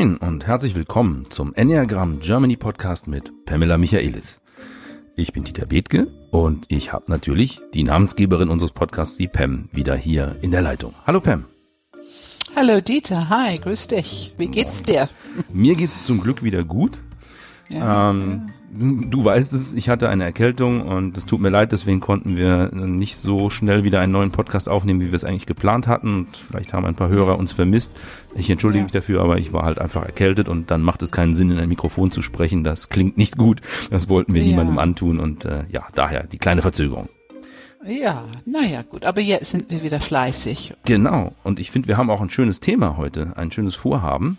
Moin und herzlich willkommen zum Enneagram Germany Podcast mit Pamela Michaelis. Ich bin Dieter Bethke und ich habe natürlich die Namensgeberin unseres Podcasts, die Pam, wieder hier in der Leitung. Hallo Pam. Hallo Dieter, hi, grüß dich. Wie geht's dir? Mir geht's zum Glück wieder gut. Ja, ähm, ja. Du weißt es, ich hatte eine Erkältung und es tut mir leid, deswegen konnten wir nicht so schnell wieder einen neuen Podcast aufnehmen, wie wir es eigentlich geplant hatten. Und vielleicht haben ein paar Hörer uns vermisst. Ich entschuldige ja. mich dafür, aber ich war halt einfach erkältet und dann macht es keinen Sinn, in ein Mikrofon zu sprechen. Das klingt nicht gut. Das wollten wir ja. niemandem antun und äh, ja, daher die kleine Verzögerung. Ja, naja, gut, aber jetzt sind wir wieder fleißig. Genau, und ich finde, wir haben auch ein schönes Thema heute, ein schönes Vorhaben.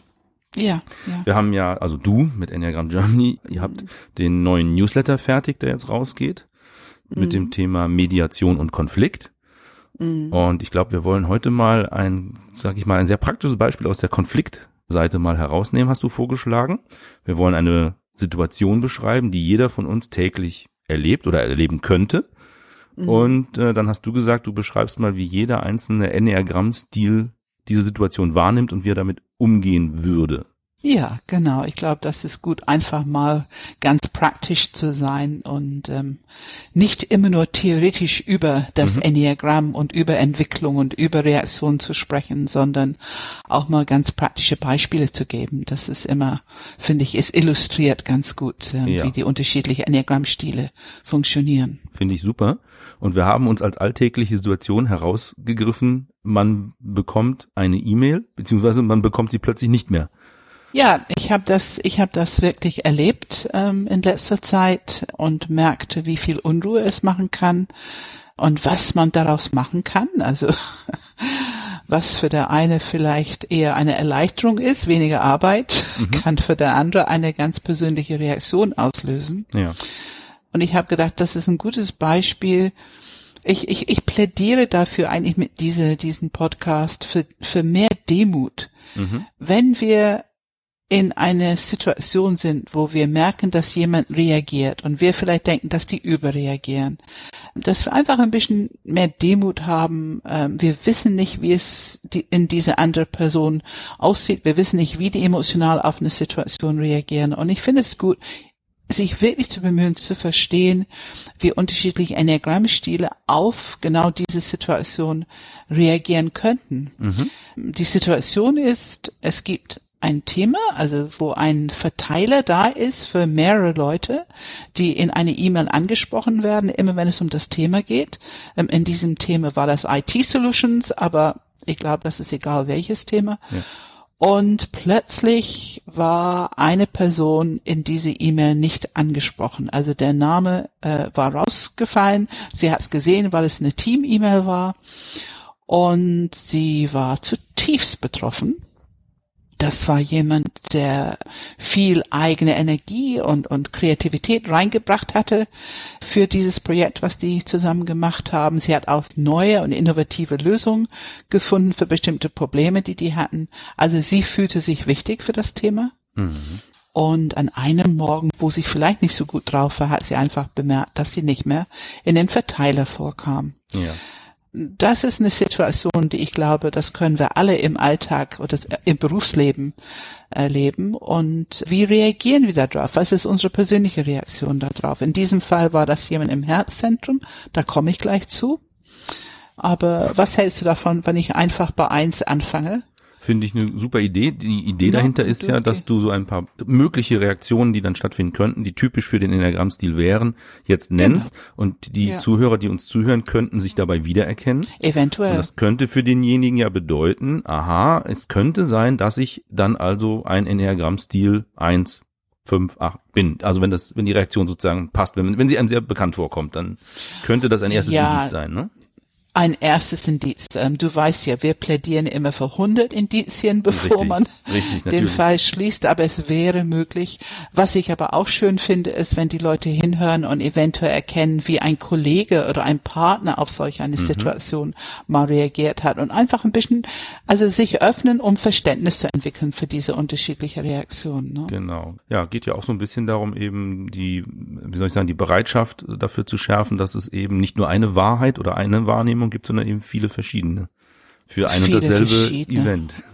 Ja, ja. Wir haben ja, also du mit Enneagram Germany, ihr habt den neuen Newsletter fertig, der jetzt rausgeht, mit mhm. dem Thema Mediation und Konflikt. Mhm. Und ich glaube, wir wollen heute mal ein, sag ich mal, ein sehr praktisches Beispiel aus der Konfliktseite mal herausnehmen, hast du vorgeschlagen. Wir wollen eine Situation beschreiben, die jeder von uns täglich erlebt oder erleben könnte. Mhm. Und äh, dann hast du gesagt, du beschreibst mal, wie jeder einzelne Enneagramm-Stil diese Situation wahrnimmt und wie er damit umgehen würde. Ja, genau. Ich glaube, das ist gut, einfach mal ganz praktisch zu sein und ähm, nicht immer nur theoretisch über das mhm. Enneagramm und über Entwicklung und über Reaktion zu sprechen, sondern auch mal ganz praktische Beispiele zu geben. Das ist immer, finde ich, ist illustriert ganz gut, ähm, ja. wie die unterschiedlichen Enneagrammstile funktionieren. Finde ich super. Und wir haben uns als alltägliche Situation herausgegriffen, man bekommt eine E-Mail, beziehungsweise man bekommt sie plötzlich nicht mehr. Ja, ich habe das, ich habe das wirklich erlebt ähm, in letzter Zeit und merkte, wie viel Unruhe es machen kann und was man daraus machen kann. Also was für der eine vielleicht eher eine Erleichterung ist, weniger Arbeit, mhm. kann für der andere eine ganz persönliche Reaktion auslösen. Ja. Und ich habe gedacht, das ist ein gutes Beispiel. Ich, ich, ich plädiere dafür eigentlich mit diese, diesen Podcast für, für mehr Demut. Mhm. Wenn wir in eine Situation sind, wo wir merken, dass jemand reagiert und wir vielleicht denken, dass die überreagieren, dass wir einfach ein bisschen mehr Demut haben. Ähm, wir wissen nicht, wie es in diese andere Person aussieht. Wir wissen nicht, wie die emotional auf eine Situation reagieren. Und ich finde es gut, sich wirklich zu bemühen, zu verstehen, wie unterschiedliche Enneagrammstile auf genau diese Situation reagieren könnten. Mhm. Die Situation ist, es gibt ein Thema, also wo ein Verteiler da ist für mehrere Leute, die in eine E-Mail angesprochen werden, immer wenn es um das Thema geht. Ähm, in diesem Thema war das IT Solutions, aber ich glaube, das ist egal welches Thema. Ja. Und plötzlich war eine Person in diese E-Mail nicht angesprochen. Also der Name äh, war rausgefallen. Sie hat es gesehen, weil es eine Team-E-Mail war. Und sie war zutiefst betroffen das war jemand, der viel eigene Energie und, und Kreativität reingebracht hatte für dieses Projekt, was die zusammen gemacht haben. Sie hat auch neue und innovative Lösungen gefunden für bestimmte Probleme, die die hatten. Also sie fühlte sich wichtig für das Thema. Mhm. Und an einem Morgen, wo sie vielleicht nicht so gut drauf war, hat sie einfach bemerkt, dass sie nicht mehr in den Verteiler vorkam. Ja das ist eine Situation, die ich glaube, das können wir alle im Alltag oder im Berufsleben erleben. Und wie reagieren wir darauf? Was ist unsere persönliche Reaktion darauf? In diesem Fall war das jemand im Herzzentrum. Da komme ich gleich zu. Aber was hältst du davon, wenn ich einfach bei eins anfange? Finde ich eine super Idee. Die Idee ja, dahinter ist okay. ja, dass du so ein paar mögliche Reaktionen, die dann stattfinden könnten, die typisch für den Enneagramm-Stil wären, jetzt genau. nennst genau. und die ja. Zuhörer, die uns zuhören, könnten sich dabei wiedererkennen. Eventuell. Und das könnte für denjenigen ja bedeuten, aha, es könnte sein, dass ich dann also ein Enneagramm-Stil eins fünf, acht bin. Also wenn das, wenn die Reaktion sozusagen passt, wenn, wenn sie einem sehr bekannt vorkommt, dann könnte das ein erstes ja, Indiz sein, ne? Ein erstes Indiz. Ähm, du weißt ja, wir plädieren immer für 100 Indizien, bevor richtig, man richtig, den Fall schließt, aber es wäre möglich. Was ich aber auch schön finde, ist, wenn die Leute hinhören und eventuell erkennen, wie ein Kollege oder ein Partner auf solch eine mhm. Situation mal reagiert hat und einfach ein bisschen, also sich öffnen, um Verständnis zu entwickeln für diese unterschiedliche Reaktionen. Ne? Genau. Ja, geht ja auch so ein bisschen darum, eben die, wie soll ich sagen, die Bereitschaft dafür zu schärfen, dass es eben nicht nur eine Wahrheit oder eine Wahrnehmung Wahrnehmung gibt, sondern eben viele verschiedene für ein und dasselbe Event.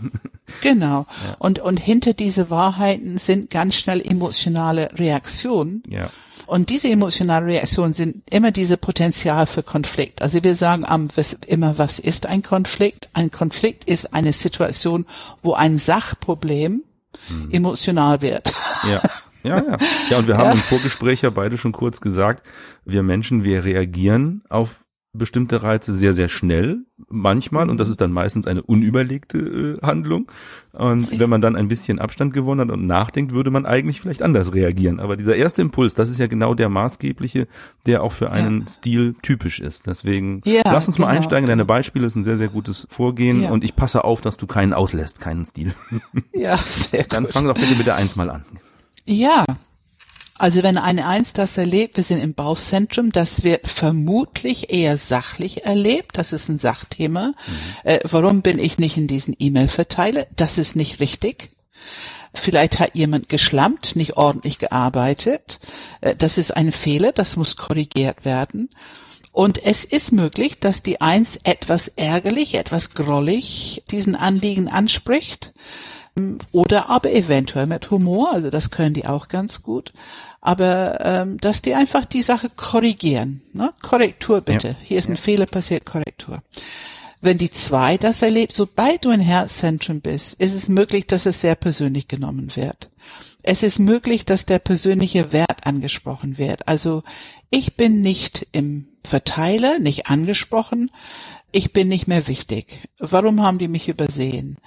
Genau. Ja. Und, und hinter diese Wahrheiten sind ganz schnell emotionale Reaktionen. Ja. Und diese emotionale Reaktionen sind immer diese Potenzial für Konflikt. Also wir sagen immer, was ist ein Konflikt? Ein Konflikt ist eine Situation, wo ein Sachproblem hm. emotional wird. Ja. Ja, ja. Ja, und wir haben ja. im Vorgespräch ja beide schon kurz gesagt, wir Menschen, wir reagieren auf bestimmte Reize sehr, sehr schnell, manchmal, und das ist dann meistens eine unüberlegte äh, Handlung. Und wenn man dann ein bisschen Abstand gewonnen hat und nachdenkt, würde man eigentlich vielleicht anders reagieren. Aber dieser erste Impuls, das ist ja genau der maßgebliche, der auch für einen ja. Stil typisch ist. Deswegen ja, lass uns genau. mal einsteigen. Deine Beispiele sind ein sehr, sehr gutes Vorgehen ja. und ich passe auf, dass du keinen auslässt, keinen Stil. Ja, sehr gut. Dann fang doch bitte mit der Eins mal an. Ja, also wenn eine Eins das erlebt, wir sind im Bauzentrum, das wird vermutlich eher sachlich erlebt. Das ist ein Sachthema. Mhm. Äh, warum bin ich nicht in diesen E-Mail-Verteiler? Das ist nicht richtig. Vielleicht hat jemand geschlampt, nicht ordentlich gearbeitet. Äh, das ist ein Fehler, das muss korrigiert werden. Und es ist möglich, dass die Eins etwas ärgerlich, etwas grollig diesen Anliegen anspricht. Oder aber eventuell mit Humor, also das können die auch ganz gut aber ähm, dass die einfach die Sache korrigieren. Ne? Korrektur bitte. Ja. Hier ist ein ja. Fehler passiert, Korrektur. Wenn die zwei das erlebt, sobald du ein Herzzentrum bist, ist es möglich, dass es sehr persönlich genommen wird. Es ist möglich, dass der persönliche Wert angesprochen wird. Also ich bin nicht im Verteiler, nicht angesprochen. Ich bin nicht mehr wichtig. Warum haben die mich übersehen?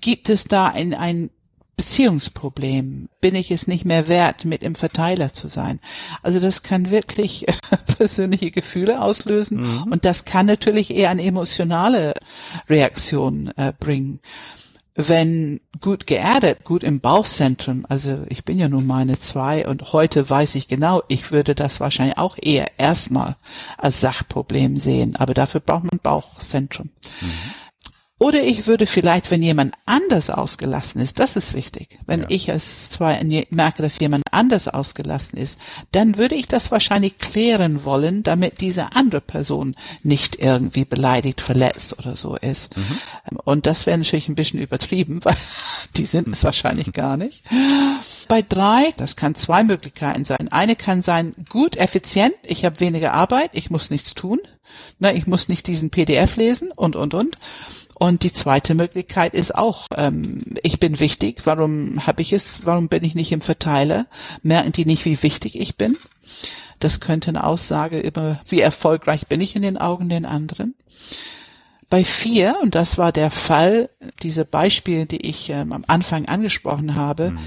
Gibt es da ein, ein Beziehungsproblem? Bin ich es nicht mehr wert, mit im Verteiler zu sein? Also das kann wirklich persönliche Gefühle auslösen mhm. und das kann natürlich eher eine emotionale Reaktion äh, bringen. Wenn gut geerdet, gut im Bauchzentrum, also ich bin ja nun meine zwei und heute weiß ich genau, ich würde das wahrscheinlich auch eher erstmal als Sachproblem sehen, aber dafür braucht man Bauchzentrum. Mhm. Oder ich würde vielleicht, wenn jemand anders ausgelassen ist, das ist wichtig. Wenn ja. ich als zwei merke, dass jemand anders ausgelassen ist, dann würde ich das wahrscheinlich klären wollen, damit diese andere Person nicht irgendwie beleidigt, verletzt oder so ist. Mhm. Und das wäre natürlich ein bisschen übertrieben, weil die sind es wahrscheinlich gar nicht. Bei drei, das kann zwei Möglichkeiten sein. Eine kann sein, gut, effizient, ich habe weniger Arbeit, ich muss nichts tun. Na, ich muss nicht diesen PDF lesen und, und, und. Und die zweite Möglichkeit ist auch, ähm, ich bin wichtig, warum habe ich es, warum bin ich nicht im Verteiler? Merken die nicht, wie wichtig ich bin? Das könnte eine Aussage über, wie erfolgreich bin ich in den Augen den anderen. Bei vier, und das war der Fall, diese Beispiele, die ich ähm, am Anfang angesprochen habe, mhm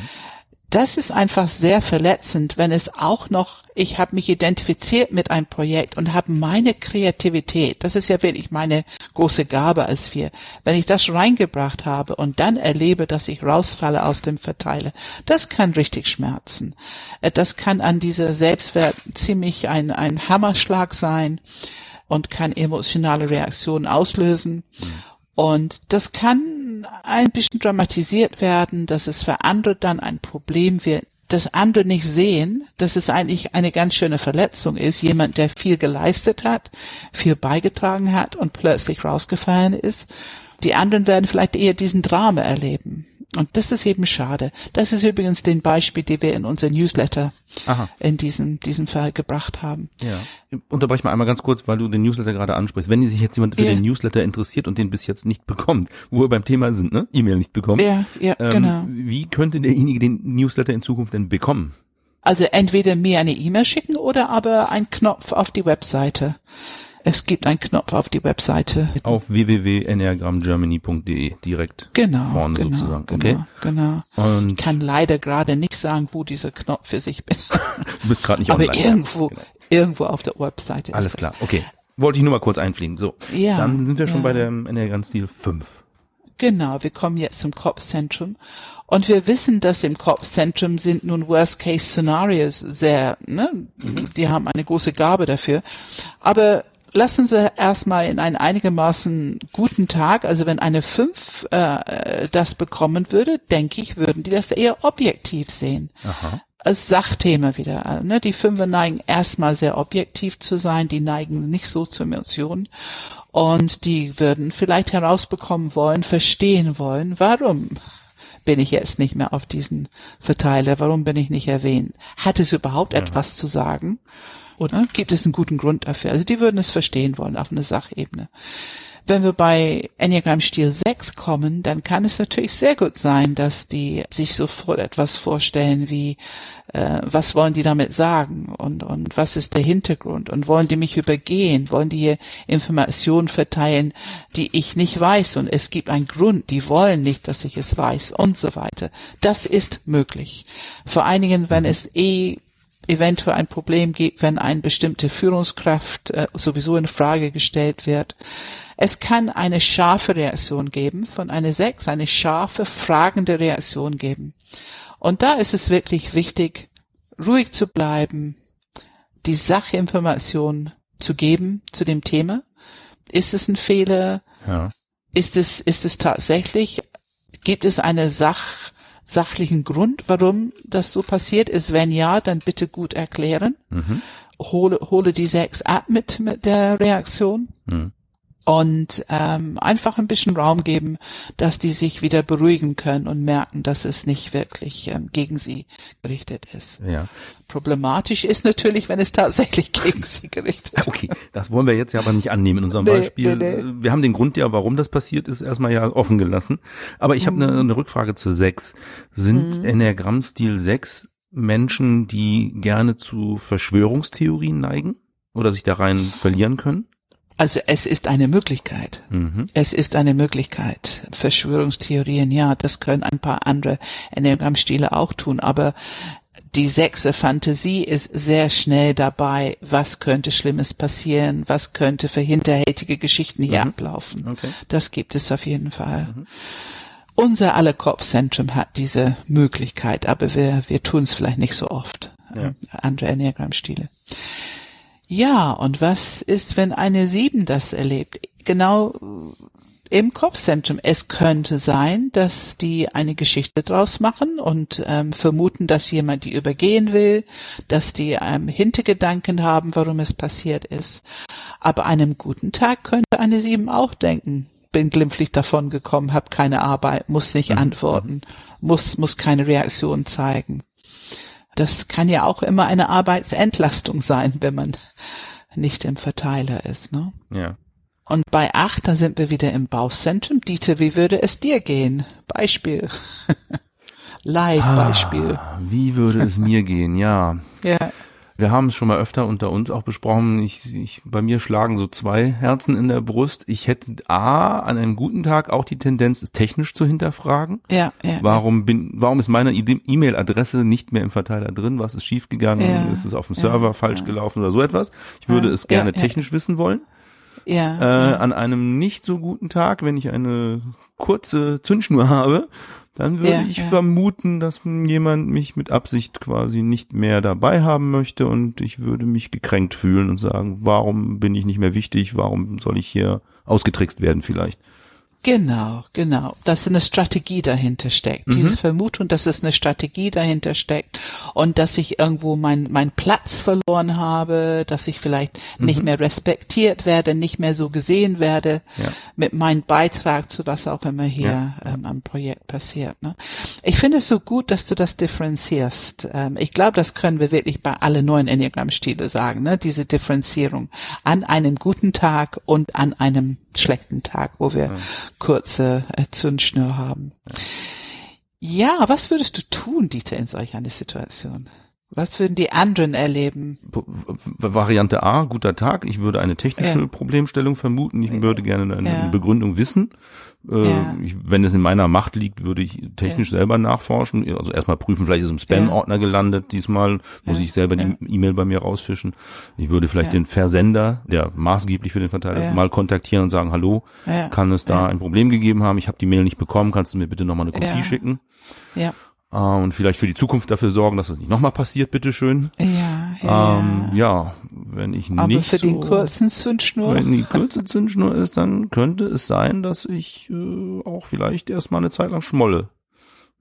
das ist einfach sehr verletzend, wenn es auch noch, ich habe mich identifiziert mit einem Projekt und habe meine Kreativität, das ist ja wirklich meine große Gabe als wir, wenn ich das reingebracht habe und dann erlebe, dass ich rausfalle aus dem Verteiler, das kann richtig schmerzen. Äh, das kann an dieser Selbstwert ziemlich ein, ein Hammerschlag sein und kann emotionale Reaktionen auslösen. Mhm. Und das kann ein bisschen dramatisiert werden, dass es für andere dann ein Problem wird, dass andere nicht sehen, dass es eigentlich eine ganz schöne Verletzung ist. Jemand, der viel geleistet hat, viel beigetragen hat und plötzlich rausgefallen ist. Die anderen werden vielleicht eher diesen Drama erleben. Und das ist eben schade. Das ist übrigens den Beispiel, die wir in unser Newsletter Aha. in diesem, diesem Fall gebracht haben. Ja. Unterbrech mal einmal ganz kurz, weil du den Newsletter gerade ansprichst. Wenn sich jetzt jemand für ja. den Newsletter interessiert und den bis jetzt nicht bekommt, wo wir beim Thema sind, ne? E-Mail nicht bekommen. Ja, ja, ähm, genau. Wie könnte derjenige den Newsletter in Zukunft denn bekommen? Also entweder mir eine E-Mail schicken oder aber ein Knopf auf die Webseite. Es gibt einen Knopf auf die Webseite. Auf www.enneagramgermany.de direkt genau, vorne genau, sozusagen. Genau, okay. Genau. Und ich kann leider gerade nicht sagen, wo dieser Knopf für sich bin. du bist gerade nicht Aber online. Aber irgendwo, genau. irgendwo auf der Webseite. Alles klar. Okay. Wollte ich nur mal kurz einfliegen. So. Ja. Dann sind wir schon ja. bei dem Enneagramm-Stil 5. Genau, wir kommen jetzt zum Kopfzentrum. Und wir wissen, dass im Kopfzentrum sind nun Worst-Case-Szenarios sehr, ne, die haben eine große Gabe dafür. Aber lassen Sie erstmal in einen einigermaßen guten Tag, also wenn eine 5 äh, das bekommen würde, denke ich, würden die das eher objektiv sehen. Aha. als Sachthema wieder. Ne? Die Fünfer neigen erstmal sehr objektiv zu sein, die neigen nicht so zu Emotionen und die würden vielleicht herausbekommen wollen, verstehen wollen, warum bin ich jetzt nicht mehr auf diesen Verteiler, warum bin ich nicht erwähnt? Hat es überhaupt ja. etwas zu sagen? Oder gibt es einen guten Grund dafür? Also die würden es verstehen wollen auf einer Sachebene. Wenn wir bei Enneagram Stil 6 kommen, dann kann es natürlich sehr gut sein, dass die sich sofort etwas vorstellen wie, äh, was wollen die damit sagen und, und was ist der Hintergrund und wollen die mich übergehen, wollen die hier Informationen verteilen, die ich nicht weiß und es gibt einen Grund, die wollen nicht, dass ich es weiß und so weiter. Das ist möglich. Vor einigen, wenn es eh eventuell ein Problem gibt, wenn eine bestimmte Führungskraft äh, sowieso in Frage gestellt wird. Es kann eine scharfe Reaktion geben von einer Sechs, eine scharfe, fragende Reaktion geben. Und da ist es wirklich wichtig, ruhig zu bleiben, die Sachinformation zu geben zu dem Thema. Ist es ein Fehler? Ja. Ist es, ist es tatsächlich, gibt es eine Sach, sachlichen Grund, warum das so passiert ist? Wenn ja, dann bitte gut erklären. Mhm. Hole, hole die sechs ab mit, mit der Reaktion. Mhm und ähm, einfach ein bisschen Raum geben, dass die sich wieder beruhigen können und merken, dass es nicht wirklich ähm, gegen sie gerichtet ist. Ja. Problematisch ist natürlich, wenn es tatsächlich gegen sie gerichtet ist. Okay, das wollen wir jetzt ja aber nicht annehmen in unserem nee, Beispiel. Nee, nee. Wir haben den Grund ja, warum das passiert ist, erstmal ja offen gelassen. Aber ich habe eine, eine Rückfrage zu sechs. Sind mhm. Enneagramm-Stil sechs Menschen, die gerne zu Verschwörungstheorien neigen oder sich da rein verlieren können? Also es ist eine Möglichkeit. Mhm. Es ist eine Möglichkeit. Verschwörungstheorien, ja, das können ein paar andere Enneagrammstile auch tun, aber die sechste Fantasie ist sehr schnell dabei, was könnte Schlimmes passieren, was könnte für hinterhältige Geschichten hier mhm. ablaufen. Okay. Das gibt es auf jeden Fall. Mhm. Unser aller Kopfzentrum hat diese Möglichkeit, aber wir, wir tun es vielleicht nicht so oft. Ja. Andere Enneagrammstile. Ja, und was ist, wenn eine Sieben das erlebt? Genau im Kopfzentrum. Es könnte sein, dass die eine Geschichte draus machen und ähm, vermuten, dass jemand die übergehen will, dass die ähm, Hintergedanken haben, warum es passiert ist. Aber einem guten Tag könnte eine Sieben auch denken, bin glimpflich davon gekommen, habe keine Arbeit, muss nicht mhm. antworten, muss, muss keine Reaktion zeigen das kann ja auch immer eine Arbeitsentlastung sein, wenn man nicht im Verteiler ist, ne? Ja. Und bei acht, da sind wir wieder im Bauchzentrum. Dieter, wie würde es dir gehen? Beispiel. Live-Beispiel. Ah, wie würde es mir gehen? Ja. Ja. Wir haben es schon mal öfter unter uns auch besprochen. Ich, ich, bei mir schlagen so zwei Herzen in der Brust. Ich hätte A, an einem guten Tag auch die Tendenz, es technisch zu hinterfragen. Ja, ja. Warum bin, warum ist meine E-Mail-Adresse nicht mehr im Verteiler drin? Was ist schiefgegangen? Ja, ist es auf dem Server ja, falsch ja. gelaufen oder so etwas? Ich würde es gerne technisch wissen wollen. Ja, äh, ja. An einem nicht so guten Tag, wenn ich eine kurze Zündschnur habe, dann würde ja, ich ja. vermuten, dass jemand mich mit Absicht quasi nicht mehr dabei haben möchte und ich würde mich gekränkt fühlen und sagen, warum bin ich nicht mehr wichtig, warum soll ich hier ausgetrickst werden vielleicht. Genau, genau. Dass eine Strategie dahinter steckt. Mhm. Diese Vermutung, dass es eine Strategie dahinter steckt und dass ich irgendwo mein, mein Platz verloren habe, dass ich vielleicht mhm. nicht mehr respektiert werde, nicht mehr so gesehen werde ja. mit meinem Beitrag zu was auch immer hier ja. ähm, am Projekt passiert. Ne? Ich finde es so gut, dass du das differenzierst. Ähm, ich glaube, das können wir wirklich bei alle neuen Enneagramm-Stile sagen, ne? diese Differenzierung an einem guten Tag und an einem schlechten Tag, wo wir. Kurze äh, Zündschnur haben. Ja. ja, was würdest du tun, Dieter, in solch einer Situation? Was würden die anderen erleben? Variante A, guter Tag. Ich würde eine technische ja. Problemstellung vermuten. Ich würde gerne eine ja. Begründung wissen. Äh, ja. ich, wenn es in meiner Macht liegt, würde ich technisch selber nachforschen. Also erstmal prüfen, vielleicht ist es im Spam-Ordner gelandet. Diesmal muss ich selber die E-Mail bei mir rausfischen. Ich würde vielleicht den Versender, der maßgeblich für den Verteiler, mal kontaktieren und sagen, hallo, kann es da ein Problem gegeben haben? Ich habe die Mail nicht bekommen. Kannst du mir bitte nochmal eine Kopie schicken? Ja. Äh, und vielleicht für die Zukunft dafür sorgen, dass das nicht nochmal passiert, bitteschön. Ja, ja. Ähm, ja, wenn ich Aber nicht. Aber für so, den kurzen Zündschnur. Wenn die kurze Zündschnur ist, dann könnte es sein, dass ich äh, auch vielleicht erstmal eine Zeit lang schmolle.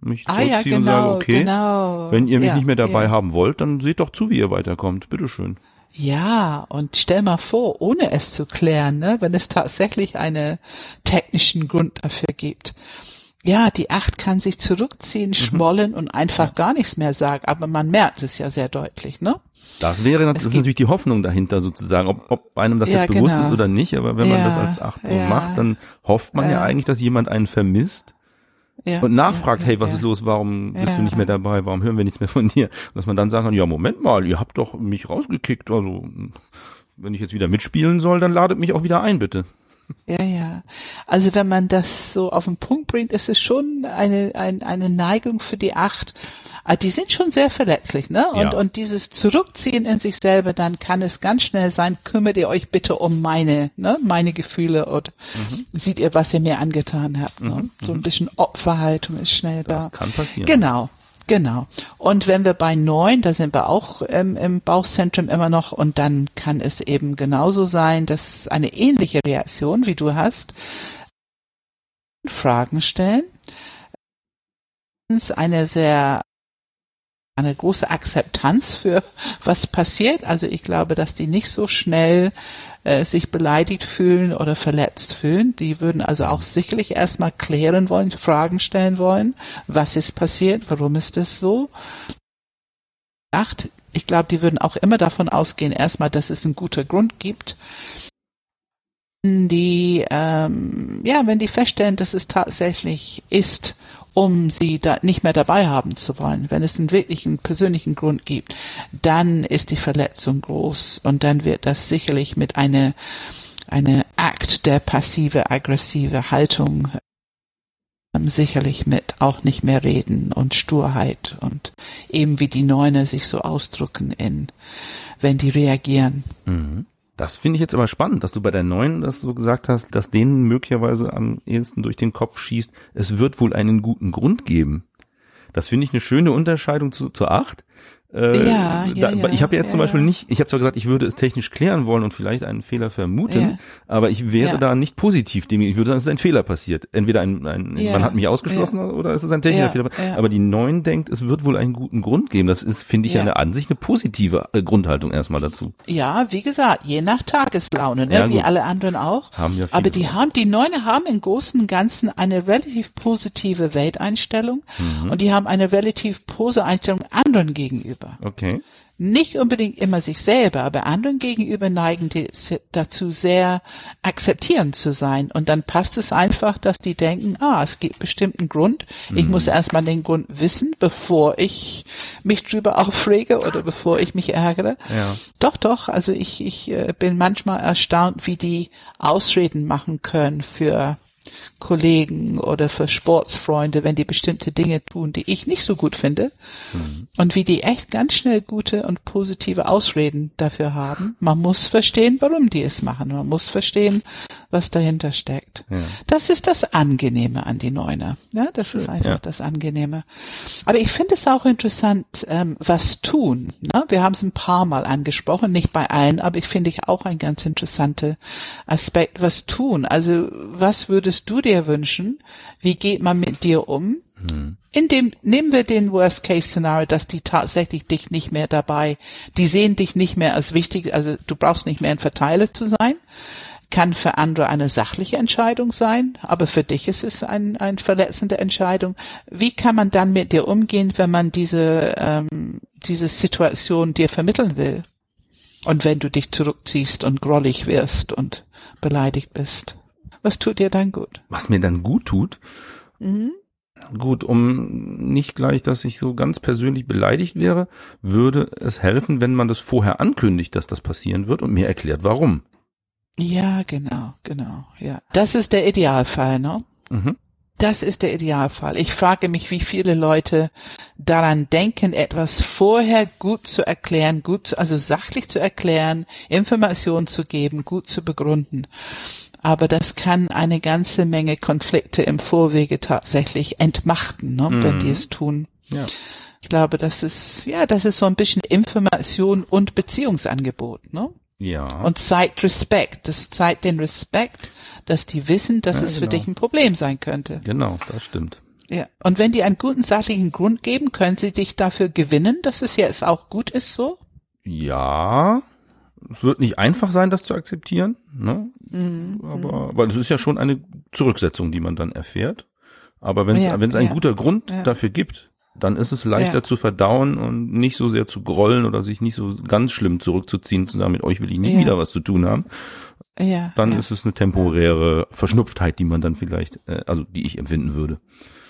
mich ah, ja, genau, und sage, okay, genau. wenn ihr mich ja, nicht mehr dabei ja. haben wollt, dann seht doch zu, wie ihr weiterkommt. Bitteschön. Ja, und stell mal vor, ohne es zu klären, ne, wenn es tatsächlich einen technischen Grund dafür gibt. Ja, die Acht kann sich zurückziehen, schmollen und einfach gar nichts mehr sagen, aber man merkt es ja sehr deutlich, ne? Das wäre das ist natürlich die Hoffnung dahinter sozusagen, ob, ob einem das Ja, jetzt bewusst genau. ist oder nicht, aber wenn man Ja, das als Acht so ja. macht, dann hofft man ja eigentlich, dass jemand einen vermisst Ja, und nachfragt, ja, hey, was ja. ist los, warum bist du nicht mehr dabei, warum hören wir nichts mehr von dir? Und dass man dann sagen kann, ja, Moment mal, ihr habt doch mich rausgekickt, also wenn ich jetzt wieder mitspielen soll, dann ladet mich auch wieder ein, bitte. Ja, ja. Also wenn man das so auf den Punkt bringt, ist es schon eine, ein, eine Neigung für die Acht. Ah, Die sind schon sehr verletzlich, ne? Und, Ja. und dieses Zurückziehen in sich selber, dann kann es ganz schnell sein, kümmert ihr euch bitte um meine, ne, meine Gefühle und Mhm. seht ihr, was ihr mir angetan habt. Ne? So ein bisschen Opferhaltung ist schnell da. Das kann passieren. Genau. Genau. Und wenn wir bei neun, da sind wir auch ähm, im Bauchzentrum immer noch, und dann kann es eben genauso sein, dass eine ähnliche Reaktion, wie du hast, Fragen stellen, eine sehr eine große Akzeptanz für was passiert. Also ich glaube, dass die nicht so schnell äh, sich beleidigt fühlen oder verletzt fühlen. Die würden also auch sicherlich erstmal klären wollen, Fragen stellen wollen. Was ist passiert? Warum ist das so? Ich glaube, die würden auch immer davon ausgehen, erstmal, dass es einen guten Grund gibt. Die, ähm, ja, wenn die feststellen, dass es tatsächlich ist, um sie da nicht mehr dabei haben zu wollen, wenn es einen wirklichen persönlichen Grund gibt, dann ist die Verletzung groß und dann wird das sicherlich mit einer eine Akt der passive aggressive Haltung ähm, sicherlich mit auch nicht mehr reden und Sturheit und eben wie die Neune sich so ausdrücken in wenn die reagieren. Mhm. Das finde ich jetzt aber spannend, dass du bei der neuen das so gesagt hast, dass denen möglicherweise am ehesten durch den Kopf schießt, es wird wohl einen guten Grund geben. Das finde ich eine schöne Unterscheidung zu, zur acht. Äh, Ja, ja, da, ja, ich habe jetzt zum ja, Beispiel ja. nicht, ich habe zwar gesagt, ich würde es technisch klären wollen und vielleicht einen Fehler vermuten, aber ich wäre da nicht positiv dem. Ich würde sagen, es ist ein Fehler passiert. Entweder ein, ein man hat mich ausgeschlossen oder es ist ein technischer Fehler. Aber die neuen denkt, es wird wohl einen guten Grund geben. Das ist, finde ich, Ja. eine an sich eine positive äh, Grundhaltung erstmal dazu. Ja, wie gesagt, je nach Tageslaune, ne? Wie alle anderen auch. Haben ja viele Aber die haben, die Neune haben im Großen und Ganzen eine relativ positive Welteinstellung Mhm. und die haben eine relativ positive Einstellung anderen gegenüber. Okay. Nicht unbedingt immer sich selber, aber anderen gegenüber neigen die dazu sehr akzeptierend zu sein. Und dann passt es einfach, dass die denken, ah, es gibt bestimmten Grund. Mhm. Ich muss erstmal den Grund wissen, bevor ich mich drüber aufrege oder bevor ich mich ärgere. Ja. Doch, doch. Also ich, ich äh, bin manchmal erstaunt, wie die Ausreden machen können für Kollegen oder für Sportsfreunde, wenn die bestimmte Dinge tun, die ich nicht so gut finde. Und wie die echt ganz schnell gute und positive Ausreden dafür haben. Man muss verstehen, warum die es machen. Man muss verstehen, was dahinter steckt. Ja. Das ist das Angenehme an die Neuner. Ja, das ist einfach ja. das Angenehme. Aber ich finde es auch interessant, ähm, was tun. Ne? Wir haben es ein paar Mal angesprochen, nicht bei allen, aber ich finde ich auch ein ganz interessanter Aspekt, was tun. Also was würdest du dir wünschen? Wie geht man mit dir um? In dem, nehmen wir den Worst-Case-Szenario, dass die tatsächlich dich nicht mehr dabei, die sehen dich nicht mehr als wichtig, also du brauchst nicht mehr ein Verteiler zu sein. Kann für andere eine sachliche Entscheidung sein, aber für dich ist es ein, eine verletzende Entscheidung. Wie kann man dann mit dir umgehen, wenn man diese, ähm, diese Situation dir vermitteln will? Und wenn du dich zurückziehst und grollig wirst und beleidigt bist? Was tut dir dann gut? Was mir dann gut tut, Mhm. gut, um nicht gleich, dass ich so ganz persönlich beleidigt wäre, würde es helfen, wenn man das vorher ankündigt, dass das passieren wird und mir erklärt, warum. Ja, genau, genau, ja. Das ist der Idealfall, ne? Mhm. Das ist der Idealfall. Ich frage mich, wie viele Leute daran denken, etwas vorher gut zu erklären, gut, zu, also sachlich zu erklären, Informationen zu geben, gut zu begründen. Aber das kann eine ganze Menge Konflikte im Vorwege tatsächlich entmachten, ne, wenn die es tun. Ja. Ich glaube, das ist, ja, das ist so ein bisschen Information und Beziehungsangebot, ne? Ja. Und zeigt Respekt. Das zeigt den Respekt, dass die wissen, dass Ja, es für genau. dich ein Problem sein könnte. genau, das stimmt. Ja. Und wenn die einen guten sachlichen Grund geben, können sie dich dafür gewinnen, dass es jetzt auch gut ist so? Ja. Es wird nicht einfach sein, das zu akzeptieren, ne? Mhm. Aber, weil es ist ja schon eine Zurücksetzung, die man dann erfährt. Aber wenn es ja, wenn es einen ja. guter Grund ja. dafür gibt, dann ist es leichter zu verdauen und nicht so sehr zu grollen oder sich nicht so ganz schlimm zurückzuziehen, zu sagen, mit euch will ich nie wieder was zu tun haben. Ja, dann ist es eine temporäre Verschnupftheit, die man dann vielleicht, äh, also die ich empfinden würde.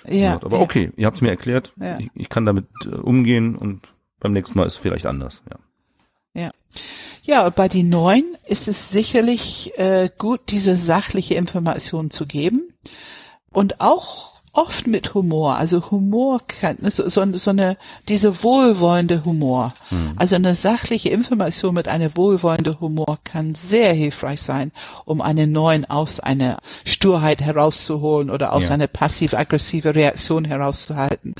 Ja. Aber okay, ihr habt es mir erklärt. Ich, ich, kann damit äh, umgehen und beim nächsten Mal ist es vielleicht anders. Ja. Ja. Ja, bei den Neuen ist es sicherlich äh, gut, diese sachliche Information zu geben und auch oft mit Humor. Also Humor kann, so, so, so eine, diese wohlwollende Humor. Mhm. Also eine sachliche Information mit einer wohlwollende Humor kann sehr hilfreich sein, um einen neuen aus einer Sturheit herauszuholen oder aus ja. einer passiv-aggressive Reaktion herauszuhalten.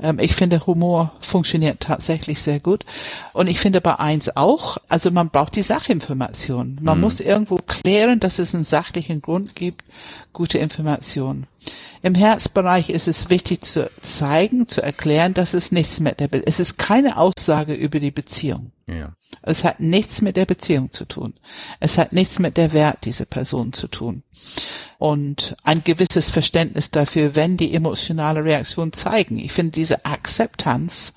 Ähm, ich finde, Humor funktioniert tatsächlich sehr gut. Und ich finde bei eins auch, also man braucht die Sachinformation. Man mhm. muss irgendwo klären, dass es einen sachlichen Grund gibt, gute Informationen. Im Herzbereich ist es wichtig zu zeigen, zu erklären, dass es nichts mit der, Be es ist keine Aussage über die Beziehung. Ja. Es hat nichts mit der Beziehung zu tun. Es hat nichts mit der Wert dieser Person zu tun. Und ein gewisses Verständnis dafür, wenn die emotionale Reaktion zeigen. Ich finde diese Akzeptanz,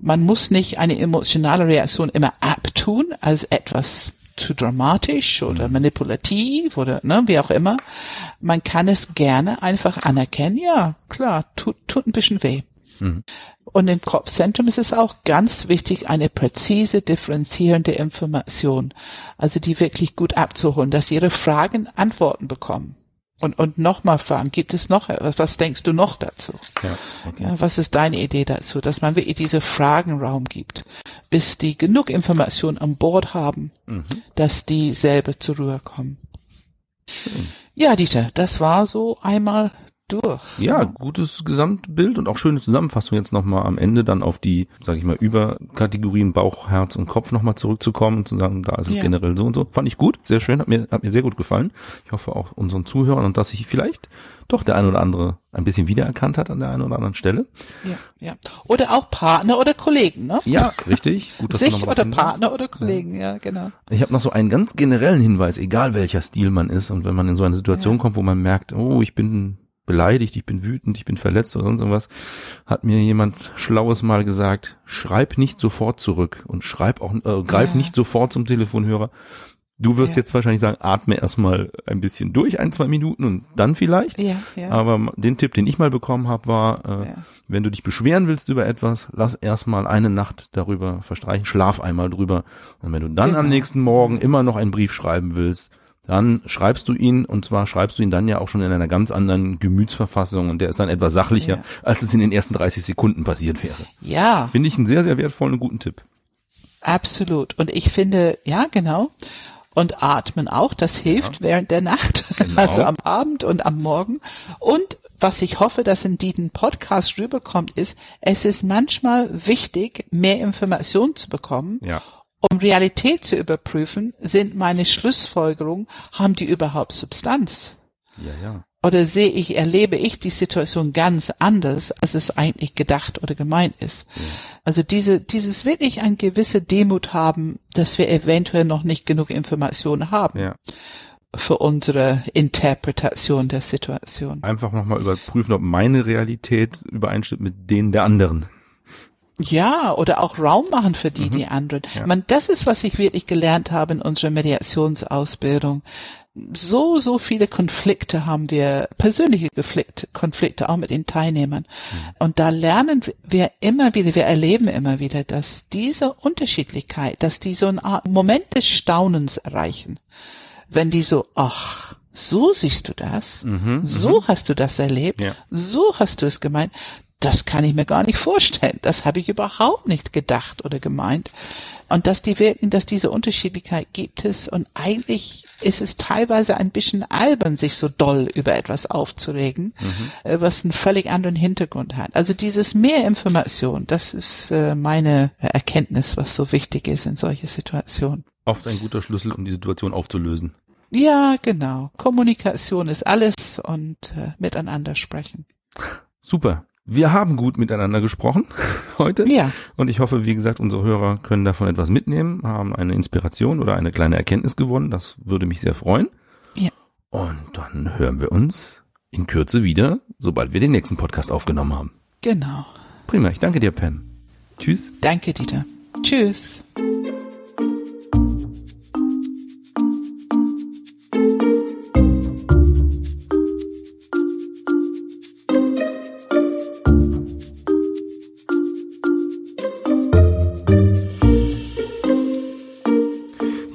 man muss nicht eine emotionale Reaktion immer abtun als etwas zu dramatisch oder mhm. manipulativ oder ne, wie auch immer. Man kann es gerne einfach anerkennen. Ja, klar, tut, tut ein bisschen weh. Mhm. Und im Kopfzentrum ist es auch ganz wichtig, eine präzise, differenzierende Information, also die wirklich gut abzuholen, dass ihre Fragen Antworten bekommen. Und, und nochmal fragen, gibt es noch, was, was denkst du noch dazu? Ja, okay. ja, was ist deine Idee dazu? Dass man wirklich diese Fragenraum gibt, bis die genug Information an Bord haben, mhm. dass die selber zur Ruhe kommen. Schön. Ja, Dieter, das war so einmal durch. Ja, gutes Gesamtbild und auch schöne Zusammenfassung jetzt nochmal am Ende dann auf die, sage ich mal, Überkategorien Bauch, Herz und Kopf nochmal zurückzukommen und zu sagen, da ist es ja. generell so und so. Fand ich gut, sehr schön, hat mir, hat mir sehr gut gefallen. Ich hoffe auch unseren Zuhörern und dass sich vielleicht doch der ein oder andere ein bisschen wiedererkannt hat an der einen oder anderen Stelle. Ja, ja. Oder auch Partner oder Kollegen, ne? Ja, richtig. Gut, dass Sich oder Partner oder Kollegen, ja, ja genau. Ich habe noch so einen ganz generellen Hinweis, egal welcher Stil man ist und wenn man in so eine Situation ja. kommt, wo man merkt, oh, ich bin beleidigt, ich bin wütend, ich bin verletzt oder sonst irgendwas, hat mir jemand Schlaues mal gesagt, schreib nicht sofort zurück und schreib auch, äh, greif ja. nicht sofort zum Telefonhörer. Du wirst ja. jetzt wahrscheinlich sagen, atme erstmal ein bisschen durch, ein, zwei Minuten und dann vielleicht. Ja, ja. Aber den Tipp, den ich mal bekommen habe, war, äh, ja. wenn du dich beschweren willst über etwas, lass erstmal eine Nacht darüber verstreichen, schlaf einmal drüber. Und wenn du dann genau. am nächsten Morgen immer noch einen Brief schreiben willst, dann schreibst du ihn und zwar schreibst du ihn dann ja auch schon in einer ganz anderen Gemütsverfassung und der ist dann etwas sachlicher, ja. als es in den ersten 30 Sekunden passiert wäre. Ja. Finde ich einen sehr, sehr wertvollen und guten Tipp. Absolut. Und ich finde, ja, genau. Und atmen auch, das hilft ja. während der Nacht, genau. also am Abend und am Morgen. Und was ich hoffe, dass in diesem Podcast rüberkommt, ist, es ist manchmal wichtig, mehr Informationen zu bekommen. Ja um Realität zu überprüfen, sind meine Schlussfolgerungen, haben die überhaupt Substanz? Ja, ja. Oder sehe ich, erlebe ich die Situation ganz anders, als es eigentlich gedacht oder gemeint ist. Ja. Also diese, dieses wirklich ein gewisse Demut haben, dass wir eventuell noch nicht genug Informationen haben. Ja. Für unsere Interpretation der Situation. Einfach nochmal überprüfen, ob meine Realität übereinstimmt mit denen der anderen. Ja, oder auch Raum machen für die, mhm. die anderen. Ja. Man, das ist, was ich wirklich gelernt habe in unserer Mediationsausbildung. So, so viele Konflikte haben wir, persönliche Konflikte, Konflikte auch mit den Teilnehmern. Mhm. Und da lernen wir immer wieder, wir erleben immer wieder, dass diese Unterschiedlichkeit, dass die so einen Moment des Staunens erreichen. Wenn die so, ach, so siehst du das, mhm, so mhm. hast du das erlebt, ja. so hast du es gemeint, das kann ich mir gar nicht vorstellen. Das habe ich überhaupt nicht gedacht oder gemeint. Und dass die wirken, dass diese Unterschiedlichkeit gibt es und eigentlich ist es teilweise ein bisschen albern, sich so doll über etwas aufzuregen, mhm. Äh, was einen völlig anderen Hintergrund hat. Also dieses mehr Information, das ist äh, meine Erkenntnis, was so wichtig ist in solche Situationen. Oft ein guter Schlüssel, um die Situation aufzulösen. Ja, genau. Kommunikation ist alles und äh, miteinander sprechen. Super. Wir haben gut miteinander gesprochen heute. Ja. Und ich hoffe, wie gesagt, unsere Hörer können davon etwas mitnehmen, haben eine Inspiration oder eine kleine Erkenntnis gewonnen. Das würde mich sehr freuen. Ja. Und dann hören wir uns in Kürze wieder, sobald wir den nächsten Podcast aufgenommen haben. Genau. Prima. Ich danke dir, Pam. Tschüss. Danke, Dieter. Tschüss.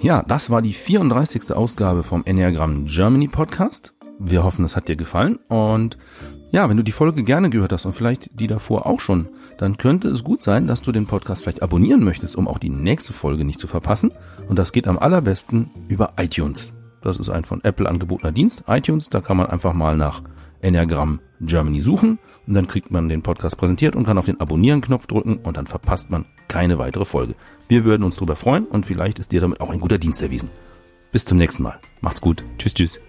Ja, das war die 34. Ausgabe vom Enneagram Germany Podcast. Wir hoffen, es hat dir gefallen. Und ja, wenn du die Folge gerne gehört hast und vielleicht die davor auch schon, dann könnte es gut sein, dass du den Podcast vielleicht abonnieren möchtest, um auch die nächste Folge nicht zu verpassen. Und das geht am allerbesten über iTunes. Das ist ein von Apple angebotener Dienst. iTunes, da kann man einfach mal nach Enneagram Germany suchen und dann kriegt man den Podcast präsentiert und kann auf den Abonnieren-Knopf drücken und dann verpasst man keine weitere Folge. Wir würden uns darüber freuen und vielleicht ist dir damit auch ein guter Dienst erwiesen. Bis zum nächsten Mal. Macht's gut. Tschüss, tschüss.